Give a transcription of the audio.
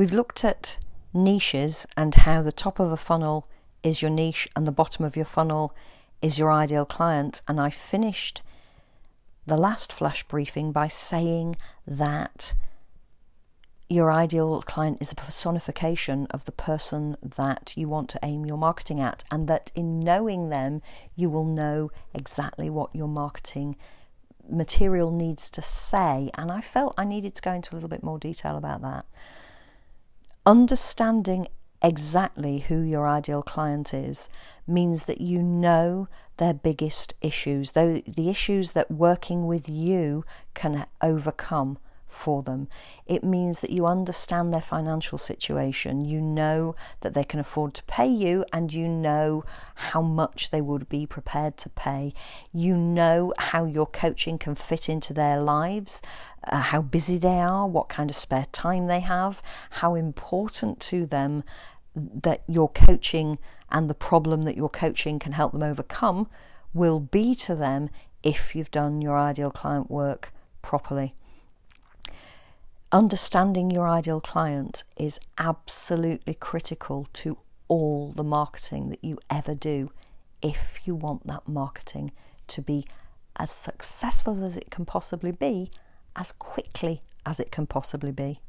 We've looked at niches and how the top of a funnel is your niche and the bottom of your funnel is your ideal client. And I finished the last flash briefing by saying that your ideal client is a personification of the person that you want to aim your marketing at, and that in knowing them, you will know exactly what your marketing material needs to say. And I felt I needed to go into a little bit more detail about that. Understanding exactly who your ideal client is means that you know their biggest issues, though the issues that working with you can overcome for them. It means that you understand their financial situation, you know that they can afford to pay you, and you know how much they would be prepared to pay. You know how your coaching can fit into their lives, uh, how busy they are, what kind of spare time they have, how important to them that your coaching and the problem that your coaching can help them overcome will be to them if you've done your ideal client work properly. Understanding your ideal client is absolutely critical to all the marketing that you ever do if you want that marketing to be as successful as it can possibly be, as quickly as it can possibly be.